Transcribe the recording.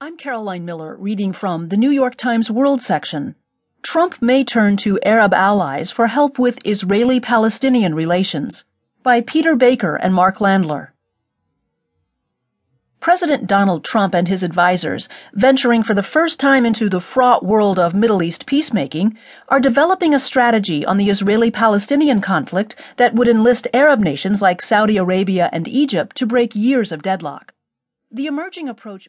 I'm Caroline Miller, reading from the New York Times World section. Trump may turn to Arab allies for help with Israeli Palestinian relations. By Peter Baker and Mark Landler. President Donald Trump and his advisers, venturing for the first time into the fraught world of Middle East peacemaking, are developing a strategy on the Israeli Palestinian conflict that would enlist Arab nations like Saudi Arabia and Egypt to break years of deadlock. The emerging approach